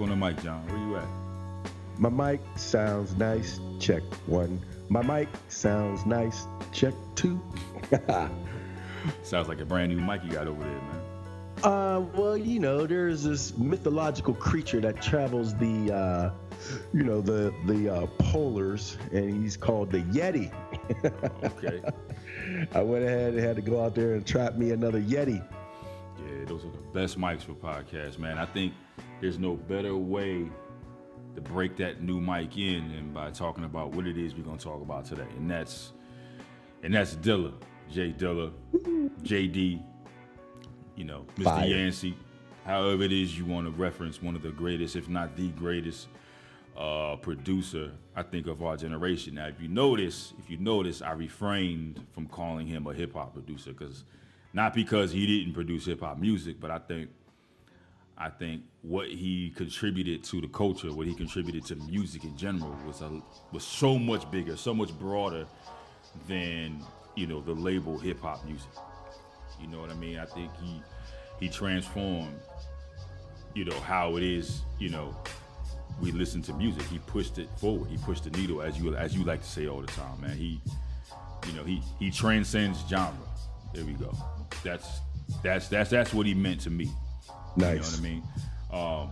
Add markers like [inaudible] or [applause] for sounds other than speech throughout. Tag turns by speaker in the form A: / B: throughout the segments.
A: On the mic, John. Where you at?
B: My mic sounds nice. Check one. My mic sounds nice. Check two. [laughs]
A: Sounds like a brand new mic you got over there, man.
B: uh, well, you know, there's this mythological creature that travels the, uh, you know, the the uh, polars, and he's called the Yeti.
A: Okay. [laughs]
B: I went ahead and had to go out there and trap me another Yeti.
A: Yeah, those are the best mics for podcasts, man. I think there's no better way to break that new mic in than by talking about what it is we're gonna talk about today, and that's and that's Dilla, J Dilla, JD, you know, Mr.
B: Fire.
A: Yancey. However it is you want to reference one of the greatest, if not the greatest, uh, producer I think of our generation. Now, if you notice, if you notice, I refrained from calling him a hip hop producer because not because he didn't produce hip hop music, but I think I think what he contributed to the culture, what he contributed to music in general, was a, was so much bigger, so much broader than you know the label hip hop music. You know what I mean? I think he he transformed, you know, how it is, you know, we listen to music. He pushed it forward. He pushed the needle, as you as you like to say all the time, man. He, you know, he he transcends genre. There we go. That's that's that's that's what he meant to me. You know what I mean? Um,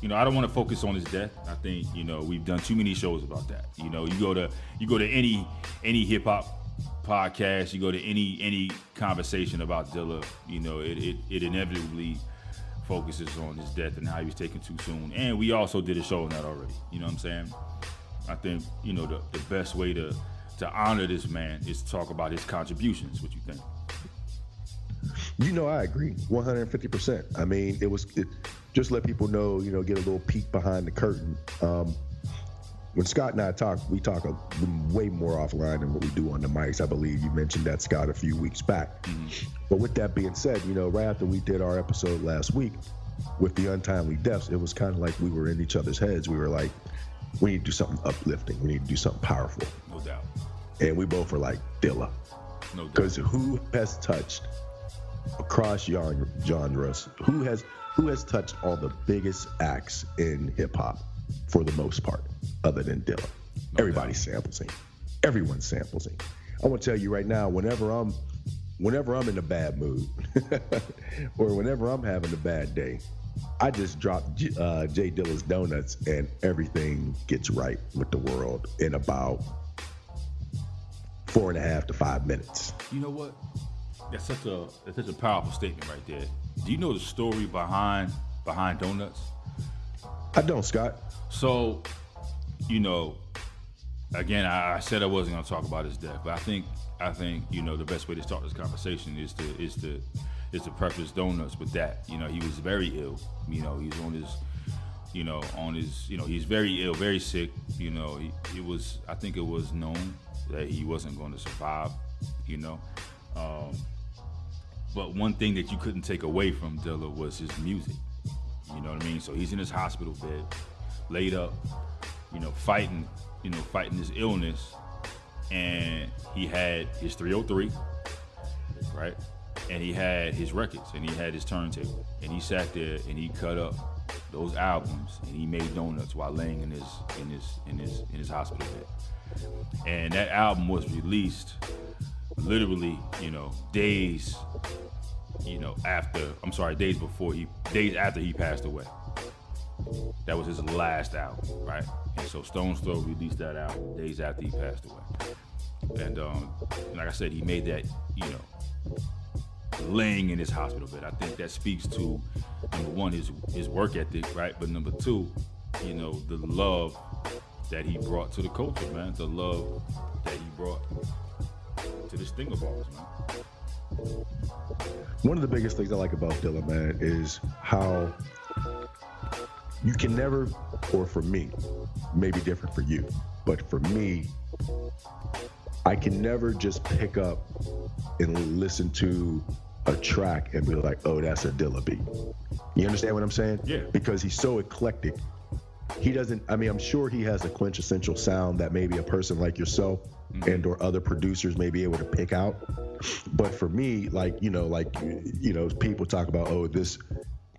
A: you know, I don't want to focus on his death. I think you know we've done too many shows about that. You know, you go to you go to any any hip hop podcast, you go to any any conversation about Dilla. You know, it it, it inevitably focuses on his death and how he was taken too soon. And we also did a show on that already. You know what I'm saying? I think you know the, the best way to to honor this man is to talk about his contributions. What you think?
B: You know, I agree, 150%. I mean, it was it, just let people know, you know, get a little peek behind the curtain. Um, when Scott and I talk, we talk a, way more offline than what we do on the mics. I believe you mentioned that Scott a few weeks back. But with that being said, you know, right after we did our episode last week with the untimely deaths, it was kind of like we were in each other's heads. We were like, we need to do something uplifting. We need to do something powerful.
A: No doubt.
B: And we both were like, Dilla.
A: No doubt.
B: Because who has touched across gen- genres? Who has who has touched all the biggest acts in hip hop for the most part, other than Dilla? Everybody samples him. Everyone samples him. I want to tell you right now, whenever I'm whenever I'm in a bad mood, [laughs] or whenever I'm having a bad day, I just drop uh, J Dilla's donuts, and everything gets right with the world in about four and a half to five minutes.
A: You know what? That's such a that's such a powerful statement right there. Do you know the story behind behind donuts?
B: I don't, Scott.
A: So, you know, again, I, I said I wasn't going to talk about his death, but I think I think you know the best way to start this conversation is to is to is to preface donuts with that. You know, he was very ill. You know, he's on his you know on his you know he's very ill, very sick. You know, he, it was I think it was known that he wasn't going to survive. You know. Um, but one thing that you couldn't take away from Dilla was his music. You know what I mean? So he's in his hospital bed, laid up, you know, fighting, you know, fighting his illness. And he had his 303, right? And he had his records and he had his turntable. And he sat there and he cut up those albums and he made donuts while laying in his in his in his in his hospital bed. And that album was released literally, you know, days, you know, after I'm sorry, days before he days after he passed away. That was his last album, right? And so Stones Throw released that album days after he passed away. And um, like I said, he made that, you know, laying in his hospital bed. I think that speaks to number one, his his work ethic, right? But number two, you know, the love that he brought to the culture, man. The love that he brought to this thing of ours, man.
B: One of the biggest things I like about Dilla, man, is how you can never, or for me, maybe different for you, but for me, I can never just pick up and listen to a track and be like, oh, that's a Dilla beat. You understand what I'm saying?
A: Yeah.
B: Because he's so eclectic. He doesn't, I mean, I'm sure he has a quintessential sound that maybe a person like yourself mm-hmm. and or other producers may be able to pick out. But for me, like you know, like you know, people talk about oh this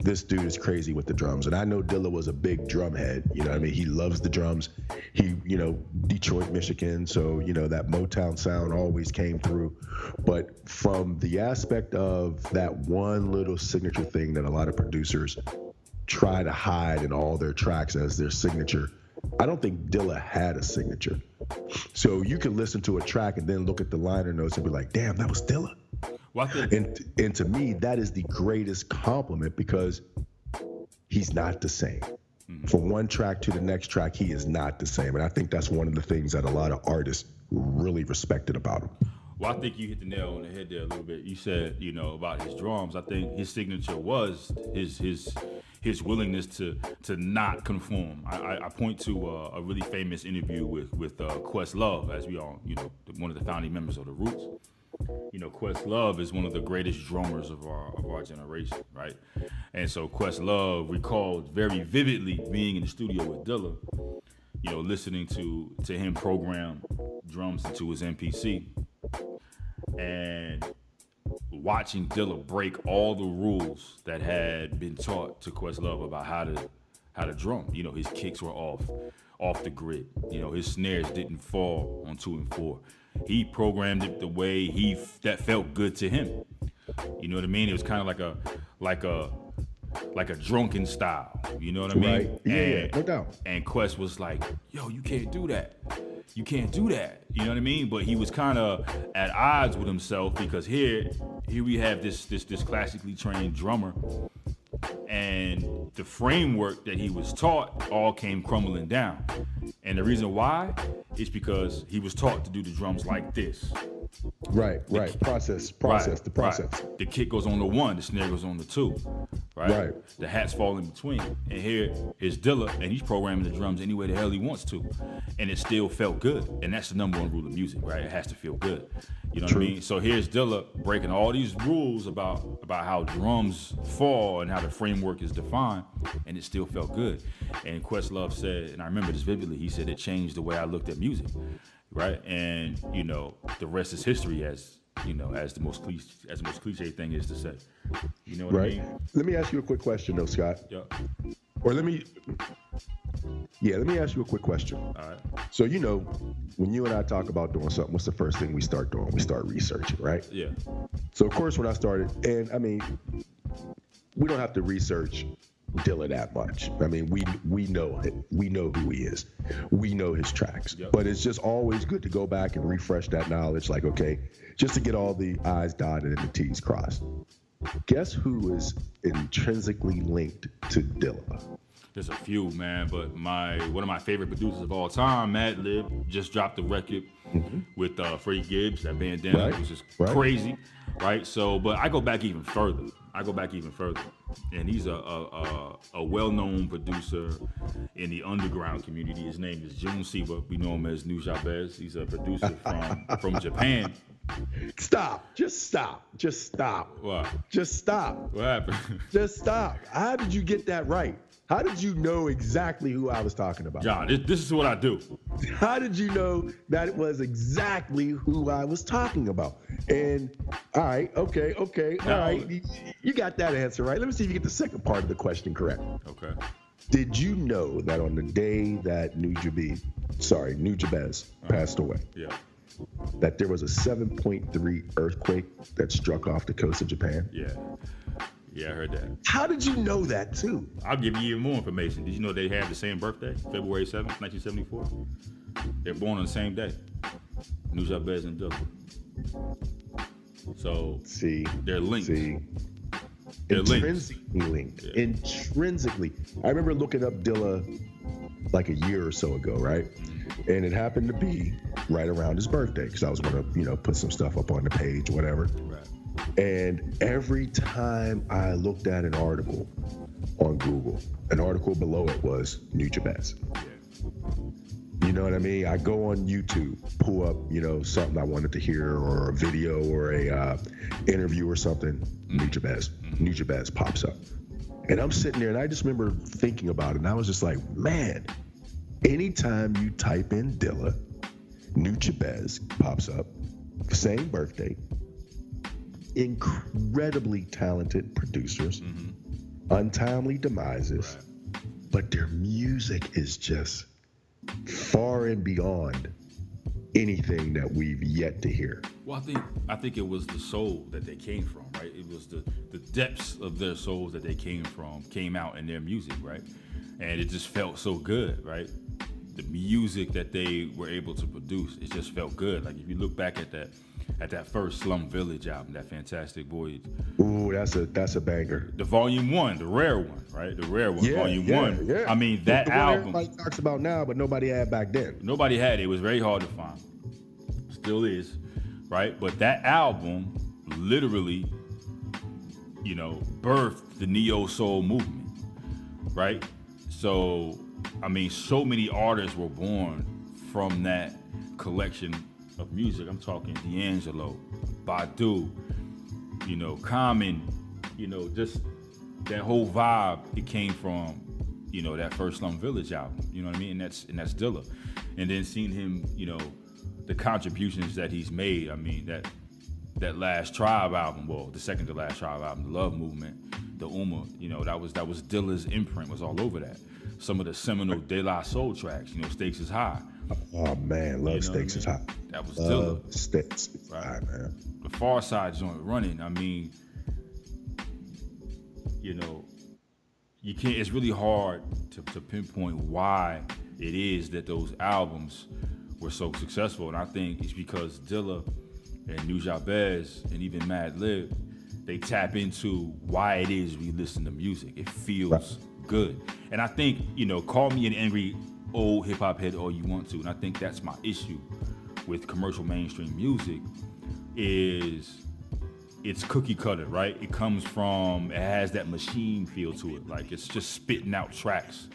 B: this dude is crazy with the drums. And I know Dilla was a big drum head. You know what I mean? He loves the drums. He, you know, Detroit, Michigan. So, you know, that Motown sound always came through. But from the aspect of that one little signature thing that a lot of producers try to hide in all their tracks as their signature, I don't think Dilla had a signature. So you can listen to a track and then look at the liner notes and be like, damn, that was Dilla.
A: Well, think-
B: And and to me, that is the greatest compliment because he's not the same. Mm-hmm. From one track to the next track, he is not the same. And I think that's one of the things that a lot of artists really respected about him.
A: Well, I think you hit the nail on the head there a little bit. You said, you know, about his drums. I think his signature was his his his willingness to to not conform. I, I, I point to uh, a really famous interview with with uh, Questlove, as we all, you know, one of the founding members of the Roots. You know, Questlove is one of the greatest drummers of our of our generation, right? And so Questlove recalled very vividly being in the studio with Dilla, you know, listening to to him program drums into his MPC and watching Dilla break all the rules that had been taught to Questlove about how to how to drum. You know, his kicks were off off the grid. You know, his snares didn't fall on two and four. He programmed it the way he that felt good to him. You know what I mean? It was kind of like a like a like a drunken style. You know what I mean?
B: Right. Yeah, yeah, no doubt.
A: and Quest was like, "Yo, you can't do that. You can't do that." You know what I mean? But he was kind of at odds with himself because here, here we have this this this classically trained drummer, and the framework that he was taught all came crumbling down. And the reason why is because he was taught to do the drums like this.
B: Right, right. Process, process,
A: Right,
B: the process.
A: right. The kick goes on the one, the snare goes on the two. Right.
B: Right.
A: The hats fall in between. And here is Dilla, and he's programming the drums any way the hell he wants to. And it still felt good. And that's the number one rule of music, right? It has to feel good. You know
B: True.
A: what I mean? So here's Dilla breaking all these rules about about how drums fall and how the framework is defined, and it still felt good. And Questlove said, and I remember this vividly, he said it changed the way I looked at music. Right? And you know, the rest is history as you know, as the most cliche as the most cliche thing is to say. You know what I
B: Right.
A: mean?
B: Let me ask you a quick question, though, Scott.
A: Yeah.
B: Or let me, yeah, let me ask you a quick question.
A: All right.
B: So you know, when you and I talk about doing something, what's the first thing we start doing? We start researching, right?
A: Yeah.
B: So of course, when I started, and I mean, we don't have to research Dilla that much. I mean, we we know it. We know who he is. We know his tracks.
A: Yep.
B: But it's just always good to go back and refresh that knowledge. Like, okay, just to get all the I's dotted and the T's crossed. Guess who is intrinsically linked to Dilla?
A: There's a few, man, but my one of my favorite producers of all time, Madlib, just dropped a record with uh, Freddie Gibbs, that bandana,
B: Mm-hmm. Right,
A: which is
B: right.
A: crazy, right? So, but I go back even further. I go back even further, and he's a a, a, a well-known producer in the underground community. His name is Jun Seba. We know him as Nujabes. He's a producer from from [laughs] Japan.
B: Stop. Just stop. Just stop.
A: What?
B: Just stop.
A: What happened? [laughs]
B: Just stop. How did you get that right? How did you know exactly who I was talking about?
A: John, this, is what I do.
B: How did you know that it was exactly who I was talking about? And all right, okay, okay, all
A: Now-
B: right. You, you got that answer right. Let me see if you get the second part of the question correct.
A: Okay.
B: Did you know that on the day that Nujabi, sorry, Nujabes uh-huh. passed away,
A: Yeah.
B: that there was a 7.3 earthquake that struck off the coast of Japan?
A: Yeah. Yeah, I heard that.
B: How did you know that too?
A: I'll give you even more information. Did you know they have the same birthday, February 7th, 1974? They're born on the same day. Nujabes and Dilla. So
B: See,
A: they're linked.
B: See,
A: They're linked.
B: intrinsically linked.
A: Yeah.
B: Intrinsically. I remember looking up Dilla like a year or so ago, right? And it happened to be right around his birthday because I was going to, you know, put some stuff up on the page, whatever.
A: Right.
B: And every time I looked at an article on Google, an article below it was
A: Nujabes.
B: You know what I mean? I go on YouTube, pull up, you know, something I wanted to hear, or a video, or a uh, interview, or something. Nujabes, New Jabez pops up, and I'm sitting there, and I just remember thinking about it, and I was just like, man, anytime you type in Dilla, Nujabes pops up, same birthday, incredibly talented producers, mm-hmm. untimely demises, right. but their music is just far and beyond anything that we've yet to hear.
A: Well, I think I think it was the soul that they came from, right? It was the the depths of their souls that they came from came out in their music, right? And it just felt so good, right? The music that they were able to produce, it just felt good. Like if you look back at that at that first Slum Village album, that Fantastic Voyage.
B: Ooh, that's a that's a banger.
A: The volume one, the rare one, right? The rare one,
B: yeah,
A: volume
B: yeah,
A: one.
B: Yeah.
A: I mean that
B: the
A: album.
B: Everybody talks about now, but nobody had back then.
A: Nobody had it. It was very hard to find. Still is, right? But that album literally, you know, birthed the neo soul movement, right? So, I mean, so many artists were born from that collection of music. I'm talking D'Angelo, Badu, you know, Common, you know, just that whole vibe. It came from, you know, that first Slum Village album. You know what I mean? And that's and that's Dilla. And then seeing him, you know, the contributions that he's made. I mean, that that last Tribe album, well, the second to last Tribe album, the Love Movement, the Ummah, you know, that was that was Dilla's imprint was all over that. Some of the seminal De La Soul tracks, you know, Stakes is High.
B: Oh man, love you know Stakes I mean? is hot.
A: That was
B: love
A: Dilla.
B: Stakes is right. Man.
A: The Pharcyde joint running. I mean, you know, you can't. It's really hard to, to pinpoint why it is that those albums were so successful, and I think it's because Dilla and Nujabes and even Madlib, they tap into why it is we listen to music. It feels right. good, and I think you know, call me an angry old hip hop head all you want to, and I think that's my issue with commercial mainstream music is it's cookie cutter, right? It comes from it has that machine feel to it, like it's just spitting out tracks.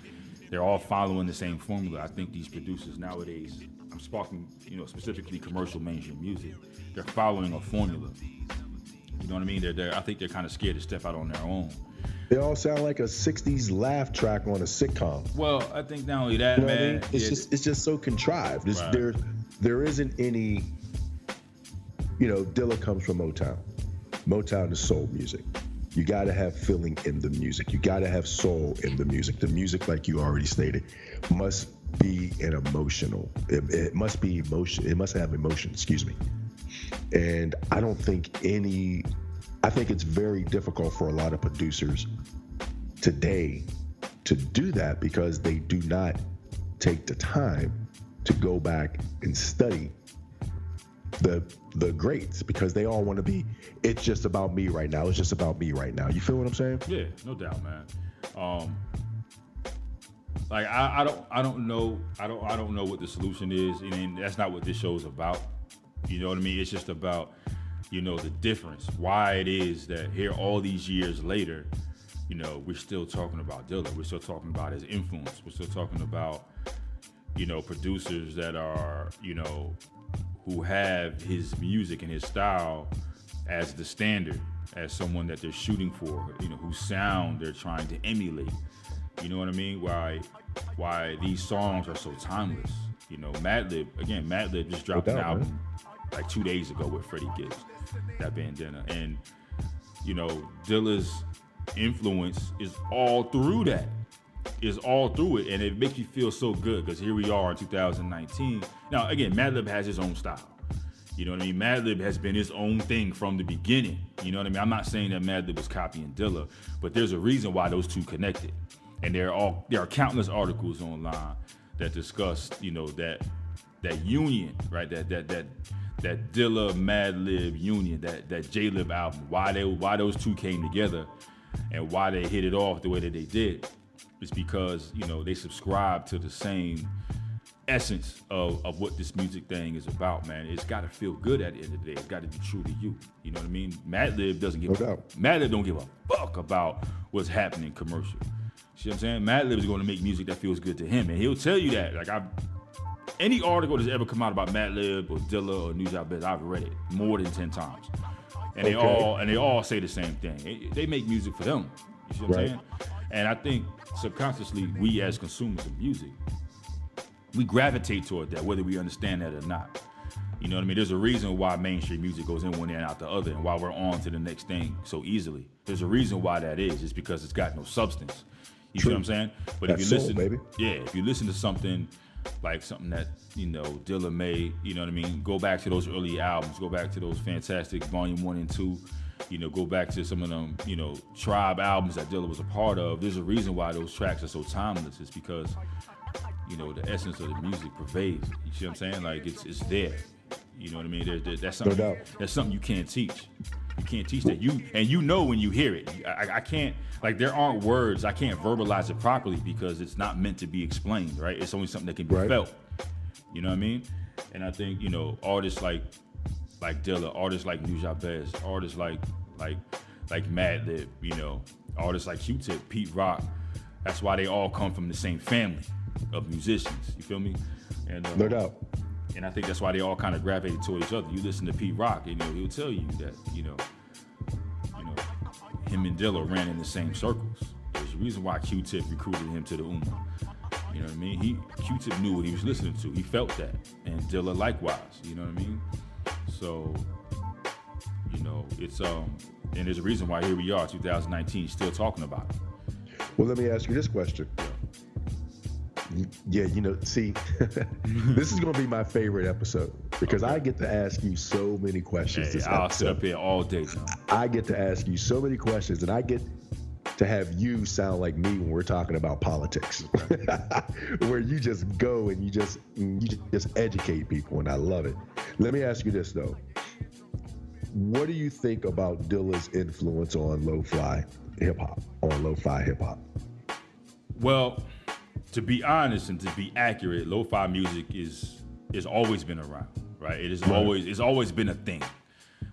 A: They're all following the same formula. I think these producers nowadays I'm speaking, you know, specifically commercial mainstream music. They're following a formula. You know what I mean? They're, they're I think they're kind of scared to step out on their own.
B: They all sound like a '60s laugh track on a sitcom.
A: Well, I think not only that,
B: you know
A: man.
B: I mean? It's yeah. just it's just so contrived. Right. There there isn't any. You know, Dilla comes from Motown. Motown is soul music. You got to have feeling in the music. You got to have soul in the music. The music, like you already stated, must be an emotional. It, it, must be emotion. It must have emotion. Excuse me. And I don't think any. I think it's very difficult for a lot of producers today to do that because they do not take the time to go back and study the the greats because they all want to be it's just about me right now it's just about me right now you feel what i'm saying
A: yeah no doubt man um like I, I don't I don't know I don't I don't know what the solution is. and that's not what this show is about. You know what I mean? It's just about you know the difference. Why it is that here all these years later, you know we're still talking about Dilla. We're still talking about his influence. We're still talking about you know producers that are you know who have his music and his style as the standard, as someone that they're shooting for. You know whose sound they're trying to emulate you know what I mean? Why why these songs are so timeless. You know, Madlib again, Madlib just dropped an album man. like two days ago with Freddie Gibbs, that bandana. And, you know, Dilla's influence is all through that. Is all through it, and it makes you feel so good because here we are in 2019. Now, again, Madlib has his own style. You know what I mean? Madlib has been his own thing from the beginning. You know what I mean? I'm not saying that Madlib was copying Dilla, but there's a reason why those two connected and there are all there are countless articles online that discuss you know that that union right that that that that Dilla Madlib union that that J Lib album why they why those two came together and why they hit it off the way that they did is because you know they subscribe to the same essence of, of what this music thing is about, man. It's got to feel good at the end of the day. It's got to be true to you. You know what I mean? Madlib doesn't give no a, Madlib don't give a fuck about what's happening commercial. See what I'm saying? Madlib is going to make music that feels good to him, and he'll tell you that. Like I, any article that's ever come out about Madlib or Dilla or News Nujabes, I've read it more than ten times, and okay. they all and they all say the same thing. They make music for them. You see what right. I'm saying? And I think subconsciously, we as consumers of music, we gravitate toward that, whether we understand that or not. You know what I mean? There's a reason why mainstream music goes in one ear and out the other, and why we're on to the next thing so easily. There's a reason why that is. It's because it's got no substance. You see what I'm saying? But
B: That's
A: if you
B: soul,
A: listen,
B: baby.
A: yeah, if you listen to something like something that you know Dilla made, you know what I mean. Go back to those early albums. Go back to those fantastic Volume One and Two. You know, go back to some of them, you know, Tribe albums that Dilla was a part of. There's a reason why those tracks are so timeless. It's because you know the essence of the music pervades. You see what I'm saying? Like it's it's there. You know what I mean? There, there- that's something.
B: doubt.
A: That's something you can't teach. You can't teach that. You and you know when you hear it. I, I can't like there aren't words. I can't verbalize it properly because it's not meant to be explained. Right? It's only something that can be
B: Right.
A: felt. You know what I mean? And I think you know artists like like Dilla, artists like Nujabes, Bez, artists like like like Madlib, you know, artists like Q-Tip, Pete Rock. That's why they all come from the same family of musicians. You feel me? And uh,
B: No doubt.
A: And I think that's why they all kind of gravitated toward each other. You listen to Pete Rock, you know, he'll tell you that, you know, you know, him and Dilla ran in the same circles. There's a reason why Q-Tip recruited him to the Ummah. You know what I mean? He Q-Tip knew what he was listening to. He felt that, and Dilla likewise. You know what I mean? So, you know, it's um, and there's a reason why here we are, 2019, still talking about it.
B: Well, let me ask you this question. Yeah, you know, see, [laughs] this is going to be my favorite episode because I get to ask you so many questions.
A: Hey, I'll sit up here all day.
B: I get to ask you so many questions, and I get to have you sound like me when we're talking about politics, [laughs] where you just go and you just you just educate people, and I love it. Let me ask you this though: What do you think about Dilla's influence on lo-fi hip hop? On lo-fi hip hop?
A: Well, to be honest and to be accurate, lo-fi music is is always been around, right? It is always it's always been a thing,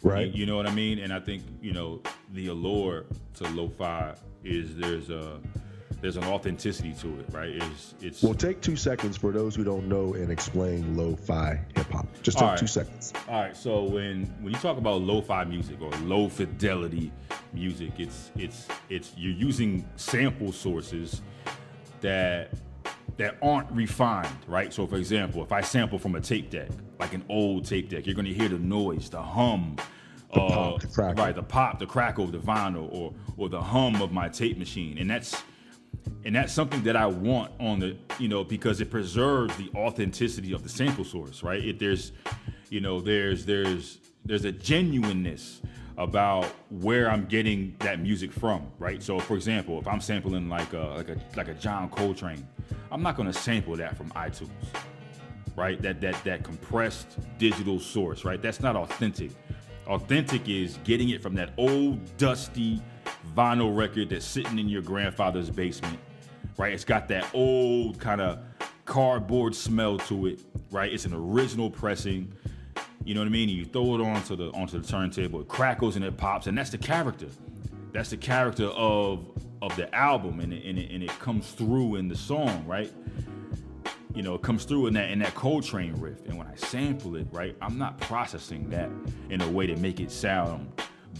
B: Right.
A: You, you know what I mean? And I think you know the allure to lo-fi is there's a there's an authenticity to it, right? It's it's
B: Well, take two seconds for those who don't know and explain lo-fi hip hop. Just take
A: right.
B: two seconds.
A: All right, so when when you talk about lo-fi music or low fidelity music, it's it's it's you're using sample sources that that aren't refined, right? So for example, if I sample from a tape deck, like an old tape deck, you're gonna hear the noise, the hum, the
B: pop, the
A: right? The pop, the crackle of the vinyl, or or the hum of my tape machine, and that's and that's something that I want on the, you know, because it preserves the authenticity of the sample source, right? It there's, you know, there's there's there's a genuineness about where I'm getting that music from, right? So, for example, if I'm sampling like a like a like a John Coltrane, I'm not gonna sample that from iTunes, right? That that that compressed digital source, right? That's not authentic. Authentic is getting it from that old dusty vinyl record that's sitting in your grandfather's basement, right? It's got that old kind of cardboard smell to it, right? It's an original pressing. You know what I mean? And you throw it onto the onto the turntable, it crackles and it pops, and that's the character. That's the character of of the album, and it, and it, and it comes through in the song, right? you know, it comes through in that in that Coltrane riff. And when I sample it, right, I'm not processing that in a way to make it sound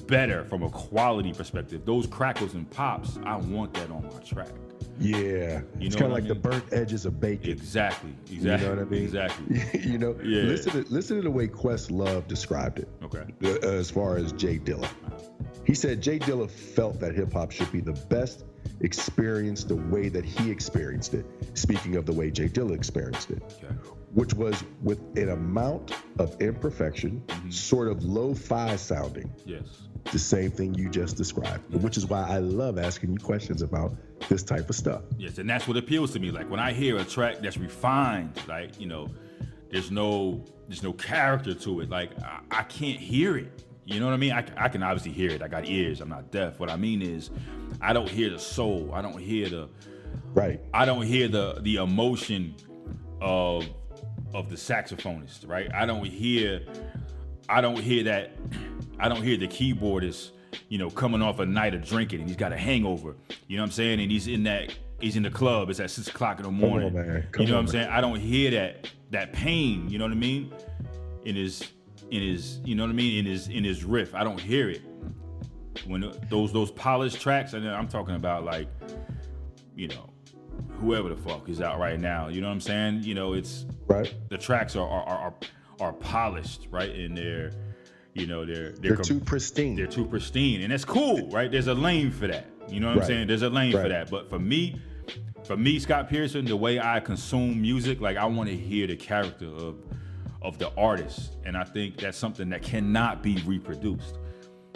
A: better from a quality perspective. Those crackles and pops, I want that on my track.
B: Yeah,
A: You
B: it's kind of like the burnt edges of bacon.
A: Exactly.
B: You
A: Exactly.
B: know what I mean?
A: Exactly. [laughs]
B: you know,
A: Yeah.
B: listen to listen to the way Questlove described it.
A: Okay.
B: uh, as far as J Dilla. He said J Dilla felt that hip hop should be the best experience the way that he experienced it. Speaking of the way J Dilla experienced it,
A: Okay.
B: Which was with an amount of imperfection,
A: Mm-hmm.
B: sort of lo-fi sounding,
A: Yes.
B: the same thing you just described. Which is why I love asking you questions about this type of stuff.
A: Yes, and that's what appeals to me. Like when I hear a track that's refined, like you know, there's no there's no character to it. Like I, I can't hear it. You know what I mean? I, I can obviously hear it. I got ears. I'm not deaf. What I mean is, I don't hear the soul. I don't hear the
B: Right.
A: I don't hear the the emotion of of the saxophonist, right? I don't hear I don't hear that I don't hear the keyboardist, you know, coming off a night of drinking and he's got a hangover. You know what I'm saying? And he's in that he's in the club. It's at six o'clock in the morning.
B: man. Come
A: you know
B: on,
A: what I'm saying? I don't hear that that pain, you know what I mean? In his in his you know what I mean? In his in his riff. I don't hear it. When those those polished tracks, and I'm talking about like, you know, whoever the fuck is out right now. You know what I'm saying? You know, it's
B: right.
A: The tracks are are are, are polished, right? And they're you know they're
B: they're, they're com- too pristine.
A: They're too pristine, and that's cool, right? There's a lane for that. You know what right. I'm saying? There's a lane right. for that. But for me, for me, Scott Pearson, the way I consume music, like I want to hear the character of of the artist, and I think that's something that cannot be reproduced.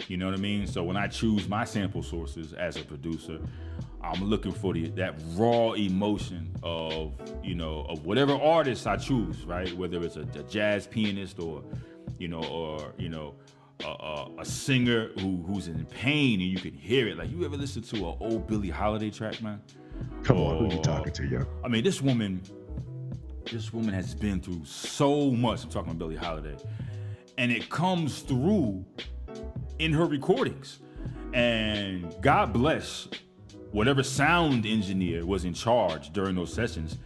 A: You know what I mean? So when I choose my sample sources as a producer, I'm looking for the that raw emotion of you know of whatever artist I choose, right? Whether it's a, a jazz pianist or you know or you know a, a, a, singer who who's in pain and you can hear it. Like you ever listen to an old Billie Holiday track, man?
B: Come on, who you talking to, yo?
A: I mean, this woman, this woman has been through so much. I'm talking about Billie Holiday, and it comes through in her recordings. And God bless whatever sound engineer was in charge during those sessions,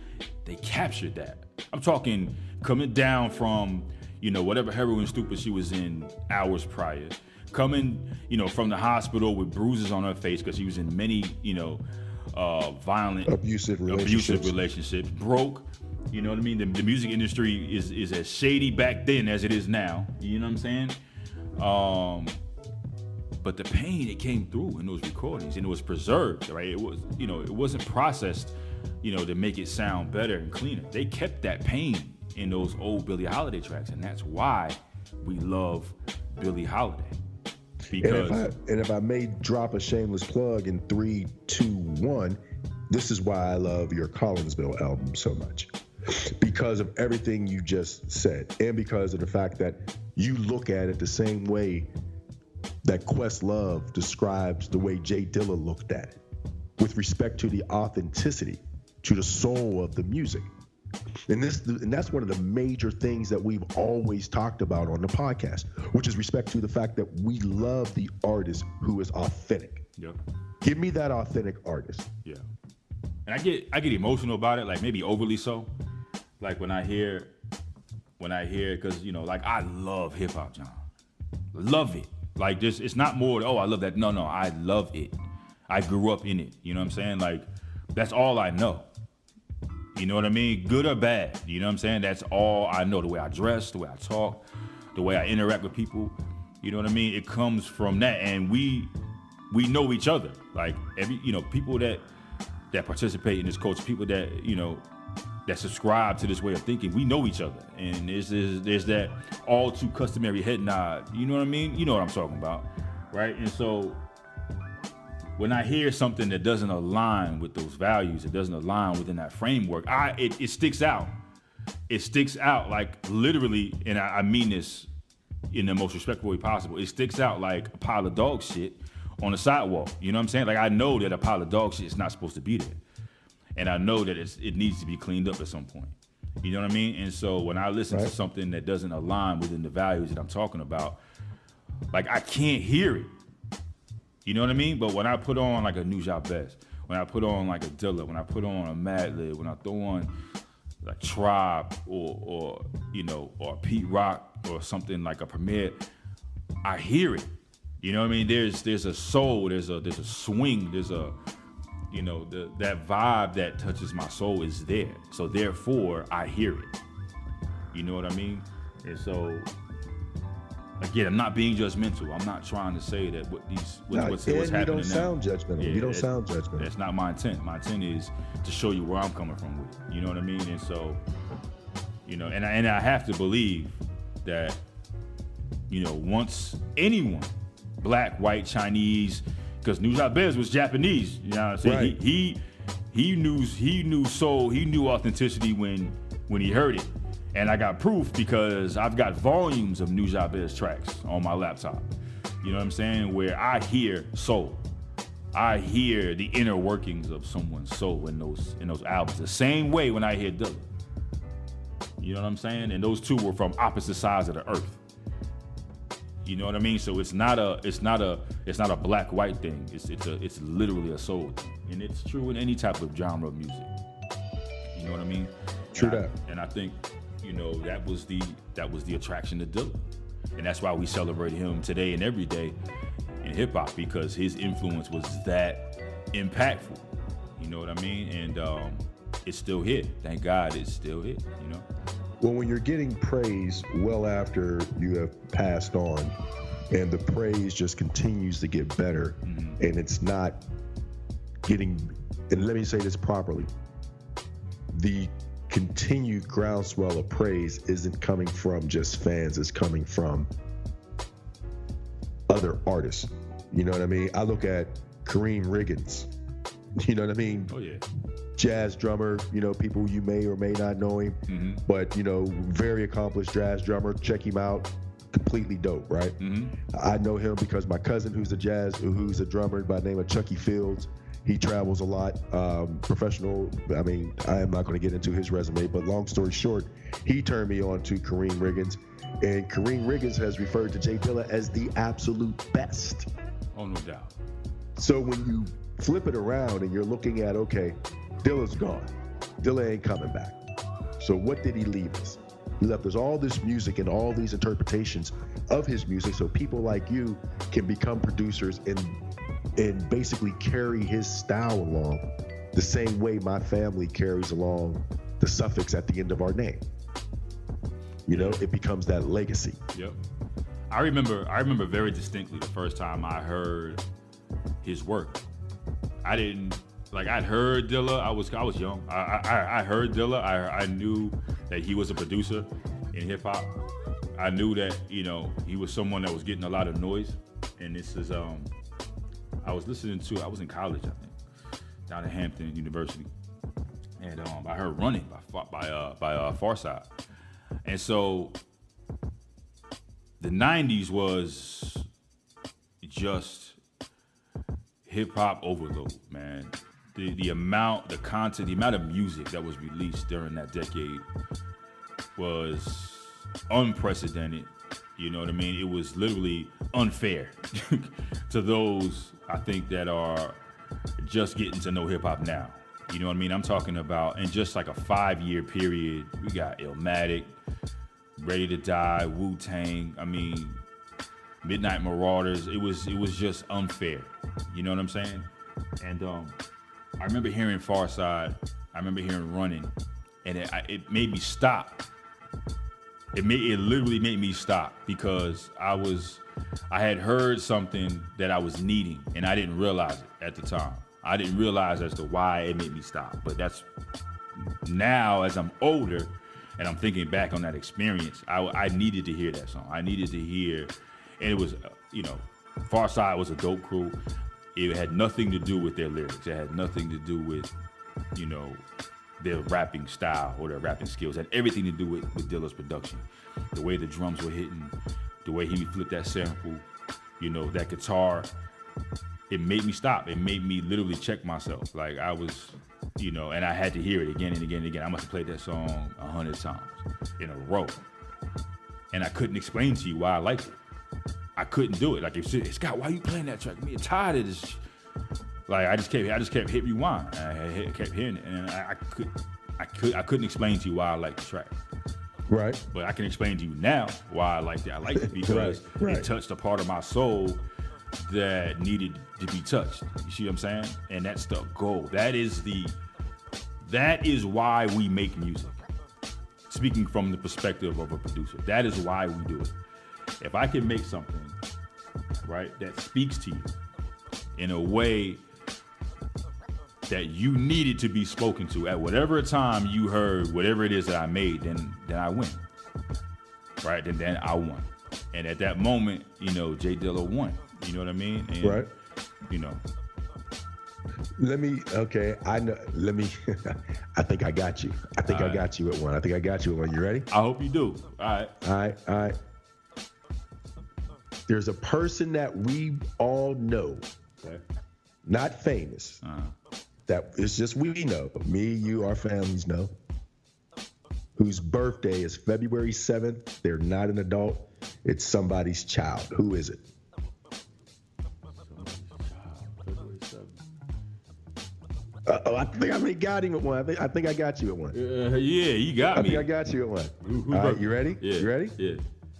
A: they captured that. I'm talking coming down from, you know, whatever heroin stupor she was in hours prior, coming, you know, from the hospital with bruises on her face because she was in many, you know, uh, violent,
B: abusive relationships.
A: abusive relationships, broke. You know what I mean? The, the music industry is is as shady back then as it is now. You know what I'm saying? Um, but the pain it came through in those recordings and it was preserved right? It was you know it wasn't processed you know to make it sound better and cleaner. They kept that pain in those old billie holiday tracks and that's why we love billie holiday.
B: Because and if I, and if I may drop a shameless plug in three two one this is why i love your collinsville album so much. Because of everything you just said and because of the fact that you look at it the same way that Questlove describes the way J Dilla looked at it with respect to the authenticity, to the soul of the music. And this and that's one of the major things that we've always talked about on the podcast, which is respect to the fact that we love the artist who is authentic.
A: Yeah.
B: Give me that authentic artist.
A: Yeah. And I get I get emotional about it, like maybe overly so. Like when I hear when I hear because you know, like I love hip hop, John. Love it. Like this, it's not more. Oh, I love that. No, no, I love it. I grew up in it. You know what I'm saying? Like that's all I know. You know what I mean? Good or bad. You know what I'm saying? That's all I know. The way I dress, the way I talk, the way I interact with people. You know what I mean? It comes from that, and we we know each other. Like every you know people that that participate in this culture, people that you know that subscribe to this way of thinking, we know each other, and there's there's, there's that all too customary head nod. You know what I mean? You know what I'm talking about, right? And so when I hear something that doesn't align with those values, it doesn't align within that framework, I it, it sticks out. It sticks out like literally, and I, I mean this in the most respectful way possible. It sticks out like a pile of dog shit on the sidewalk. You know what I'm saying? Like I know that a pile of dog shit is not supposed to be there and I know that it needs to be cleaned up at some point. You know what I mean? And so when I listen right. to something that doesn't align within the values that I'm talking about, like I can't hear it. You know what I mean? But when I put on like a Nujabes, when I put on like a Dilla, when I put on a Madlib, when I throw on like Tribe or or you know or Pete Rock or something like a Premier, I hear it. You know what I mean? There's there's a soul, there's a there's a swing, there's a you know the that vibe that touches my soul is there. So therefore i hear it. You know what i mean? And so again i'm not being judgmental. I'm not trying to say that what these what,
B: nah, what's, what's happening you don't now, sound judgmental. Yeah, you don't sound judgmental.
A: that's not my intent. My intent is to show you where i'm coming from with it you know what i mean? And so you know and I, and I have to believe that you know once anyone black white chinese because Nujabes was Japanese. You know what I'm saying? Right. He, he he knew he knew soul, he knew authenticity when when he heard it. And I got proof because I've got volumes of Nujabes tracks on my laptop. You know what I'm saying? Where I hear soul. I hear the inner workings of someone's soul in those in those albums. The same way when I hear Dilla. You know what I'm saying? And those two were from opposite sides of the earth. You know what I mean? So it's not a it's not a it's not a black white thing. It's it's a it's literally a soul thing. And it's true in any type of genre of music. You know what I mean?
B: True
A: and
B: that.
A: I, and I think, you know, that was the that was the attraction to Dilla. And that's why we celebrate him today and every day in hip hop because his influence was that impactful. You know what I mean? And um, it's still here. Thank God it's still here. You know.
B: Well, when you're getting praise well after you have passed on, and the praise just continues to get better, mm-hmm. and it's not getting. And let me say this properly: the continued groundswell of praise isn't coming from just fans; it's coming from other artists. You know what I mean? I look at Karriem Riggins. You know what I mean?
A: Oh yeah.
B: Jazz drummer, you know, people you may or may not know him, mm-hmm. but you know, very accomplished jazz drummer. Check him out. Completely dope, right? Mm-hmm. I know him because my cousin, who's a jazz, who's a drummer by the name of Chucky Fields, he travels a lot, um, professional. I mean, I am not going to get into his resume, but long story short, he turned me on to Karriem Riggins, and Karriem Riggins has referred to J Dilla as the absolute best.
A: Oh, no doubt.
B: So when you flip it around and you're looking at, okay, Dilla's gone. Dilla ain't coming back. So what did he leave us? He left us all this music and all these interpretations of his music so people like you can become producers and and basically carry his style along the same way my family carries along the suffix at the end of our name. You know, it becomes that legacy.
A: Yep. I remember I remember very distinctly the first time I heard his work. I didn't like I'd heard Dilla. I was I was young. I I, I heard Dilla. I I knew that he was a producer in hip hop. I knew that you know he was someone that was getting a lot of noise. And this is um I was listening to I was in college I think down at Hampton University, and um I heard Running by by uh by uh Pharcyde, and so the '90s was just hip hop overload, man the, the amount, the content, the amount of music that was released during that decade was unprecedented. You know what I mean? It was literally unfair [laughs] to those I think that are just getting to know hip hop now. You know what I mean? I'm talking about in just like a five year period, we got Illmatic, Ready to Die, Wu Tang. I mean, Midnight Marauders. It was it was just unfair. You know what I'm saying? And um, I remember hearing Pharcyde. I remember hearing Running, and it, it made me stop. It made it literally made me stop because I was I had heard something that I was needing, and I didn't realize it at the time. I didn't realize as to why it made me stop. But that's now as I'm older and I'm thinking back on that experience, I, I needed to hear that song. I needed to hear, and it was, you know, Pharcyde was a dope crew it had nothing to do with their lyrics. It had nothing to do with, you know, their rapping style or their rapping skills. It had everything to do with, with Dilla's production. The way the drums were hitting, the way he flipped that sample, you know, that guitar. It made me stop. It made me literally check myself. Like I was, you know, and I had to hear it again and again and again. I must have played that song a hundred times in a row. And I couldn't explain to you why I liked it. I couldn't do it. Like if Scott, why are you playing that track? I'm tired of this. Like I just kept, I just kept hit rewind. I kept hearing it, and I, I could, I could, I couldn't explain to you why I like the track.
B: Right.
A: But I can explain to you now why I liked it. [laughs] I liked it because right. Right. it touched a part of my soul that needed to be touched. You see what I'm saying? And that's the goal. That is the, that is why we make music. Speaking from the perspective of a producer, that is why we do it if I can make something, right, that speaks to you in a way that you needed to be spoken to at whatever time you heard whatever it is that I made, then then I win. Right? Then then I won. And at that moment, you know, J Dilla won. You know what I mean? And,
B: right.
A: You know.
B: Let me okay. I know. Let me. [laughs] I think I got you. I think all I right. got you at one. I think I got you at one. You ready?
A: I hope you do. All right.
B: All right. All right. There's a person that we all know, okay. not famous, uh-huh. that it's just we know, me, you, our families know, whose birthday is February 7th. They're not an adult. It's somebody's child. Who is it? Uh, oh, I think I already got him at one. I think I think I got you at one.
A: Uh, yeah, you got
B: I
A: me.
B: I think I got you at one. Who, who All right, you ready?
A: Yeah.
B: You ready?
A: Yeah.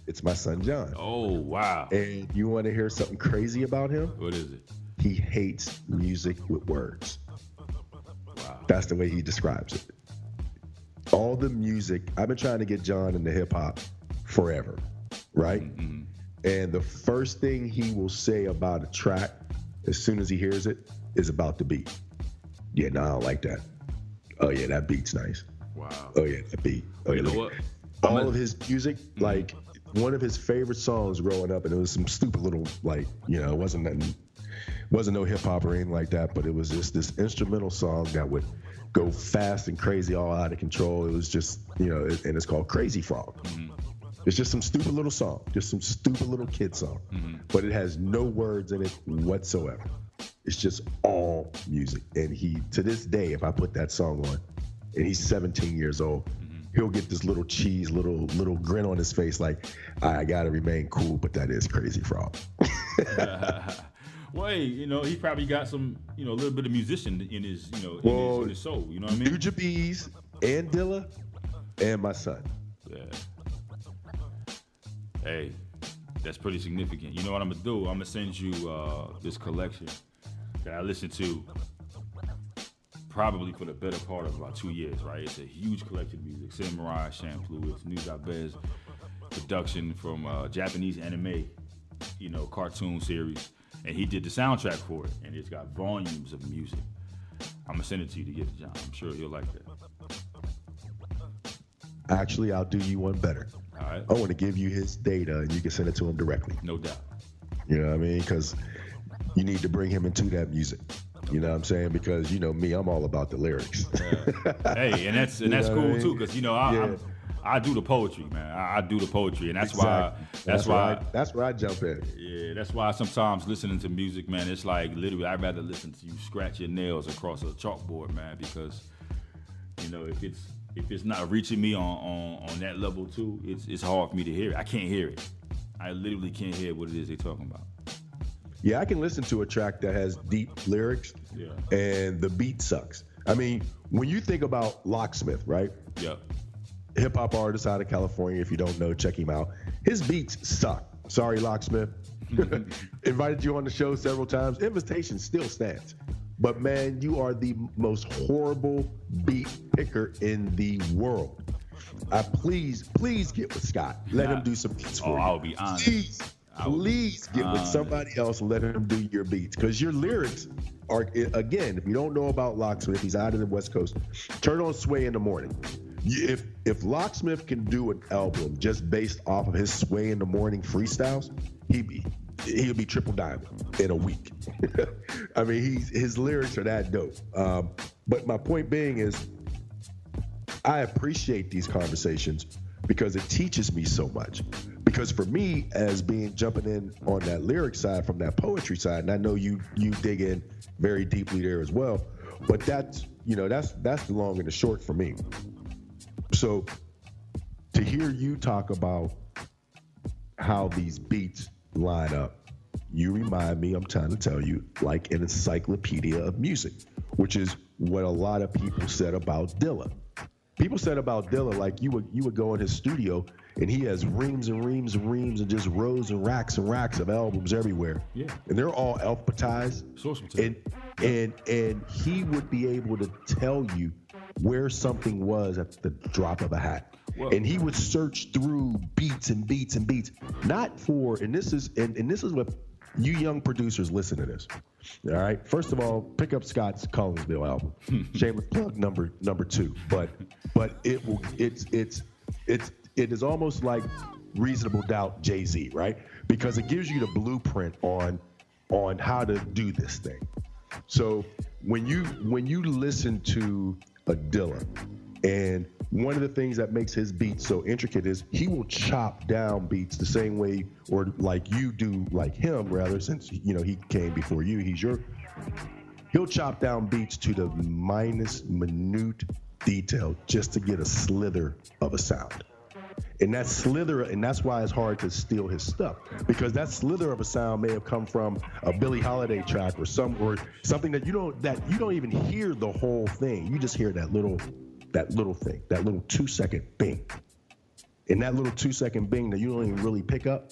B: It's my son John.
A: Oh wow!
B: And you want to hear something crazy about him?
A: What is it?
B: He hates music with words. Wow. That's the way he describes it. All the music, I've been trying to get John into hip hop forever, right?
A: Mm-hmm.
B: And the first thing he will say about a track, as soon as he hears it, is about the beat. Yeah, no, I don't like that. Oh yeah, that beat's nice.
A: Wow.
B: Oh yeah, that beat. Oh yeah,
A: You know
B: look-
A: what?
B: all
A: I'm
B: of his music, like one of his favorite songs growing up, and it was some stupid little like, you know, it wasn't nothing, wasn't no hip hop or anything like that, but it was just this instrumental song that would go fast and crazy, all out of control. It was just, you know, it- and it's called Crazy Frog. Mm-hmm. It's just some stupid little song, just some stupid little kid song, mm-hmm. but it has no words in it whatsoever. It's just all music. And he, to this day, if I put that song on, and he's 17 years old, he'll get this little cheese, little little grin on his face, like I gotta remain cool, but that is Crazy Frog. [laughs]
A: well, hey, you know, he probably got some, you know, a little bit of musician in his, you know, in,
B: Well,
A: his, in his soul. You know what I mean?
B: Nuja Bees and Dilla and my son.
A: Yeah. Hey, that's pretty significant. You know what I'm gonna do? I'm gonna send you uh, this collection that I listened to probably for the better part of about two years. Right? It's a huge collection of music. Samurai Champloo, it's News Bez production from uh, Japanese anime, you know, cartoon series, and he did the soundtrack for it, and it's got volumes of music. I'm gonna send it to you to get it, John. I'm sure you'll like that.
B: Actually, I'll do you one better.
A: All right,
B: I want to give you his data, and you can send it to him directly.
A: no doubt.
B: You know what I mean? Because you need to bring him into that music. You know what I'm saying? Because you know me, I'm all about the lyrics. [laughs]
A: hey, and that's and
B: You
A: that's
B: know what I
A: cool
B: mean?
A: too, because you know I,
B: Yeah.
A: I'm- I do the poetry, man. I, I do the poetry, and that's why
B: Exactly.
A: that's,
B: where
A: why
B: I, that's where I jump in.
A: yeah, that's why sometimes listening to music, man, it's like literally I'd rather listen to you scratch your nails across a chalkboard, man, because you know if it's if it's not reaching me on on, on that level too, it's it's hard for me to hear it. I can't hear it. I literally can't hear what it is they're talking about.
B: Yeah, I can listen to a track that has deep lyrics,
A: Yeah.
B: and the beat sucks. I mean, when you think about Locksmith, right?
A: Yep.
B: Hip hop artist out of California. If you don't know, check him out. His beats suck. Sorry, Locksmith. [laughs] Invited you on the show several times. Invitation still stands. But man, you are the most horrible beat picker in the world. I please, please get with Scott. Let him do some beats
A: Oh,
B: for you.
A: I'll be honest.
B: Please,
A: I would be
B: please get with somebody else and let him do your beats because your lyrics are again. If you don't know about Locksmith, he's out of the West Coast. Turn on Sway in the morning. If if Locksmith can do an album just based off of his Sway in the morning freestyles, he be he'll be triple diamond in a week. [laughs] I mean, he's his lyrics are that dope. Um, but my point being is, I appreciate these conversations because it teaches me so much. Because for me, as being jumping in on that lyric side from that poetry side, and I know you you dig in very deeply there as well, but that's you know that's that's the long and the short for me. So to hear you talk about how these beats line up, you remind me, I'm trying to tell you, like an encyclopedia of music, which is what a lot of people said about Dilla. People said about Dilla, like you would you would go in his studio and he has reams and reams and reams and just rows and racks and racks of albums everywhere.
A: Yeah.
B: And they're all alphabetized. And and and he would be able to tell you where something was at the drop of a hat.
A: Well-
B: and he would search through beats and beats and beats. Not for and this is and, and this is what you young producers listen to this. All right. First of all, pick up Scott's Collinsville album. [laughs] Shameless plug number number two. But but it will it's it's it's it is almost like reasonable doubt Jay-Z, right? Because it gives you the blueprint on on how to do this thing. So when you when you listen to a Dilla, and one of the things that makes his beats so intricate is he will chop down beats the same way or like you do like him rather since you know he came before you he's your he'll chop down beats to the minus minute detail just to get a slither of a sound and that slither and that's why it's hard to steal his stuff. Because that slither of a sound may have come from a Billie Holiday track or some or something that you don't that you don't even hear the whole thing. You just hear that little that little thing that little two second bing. And that little two second bing that you don't even really pick up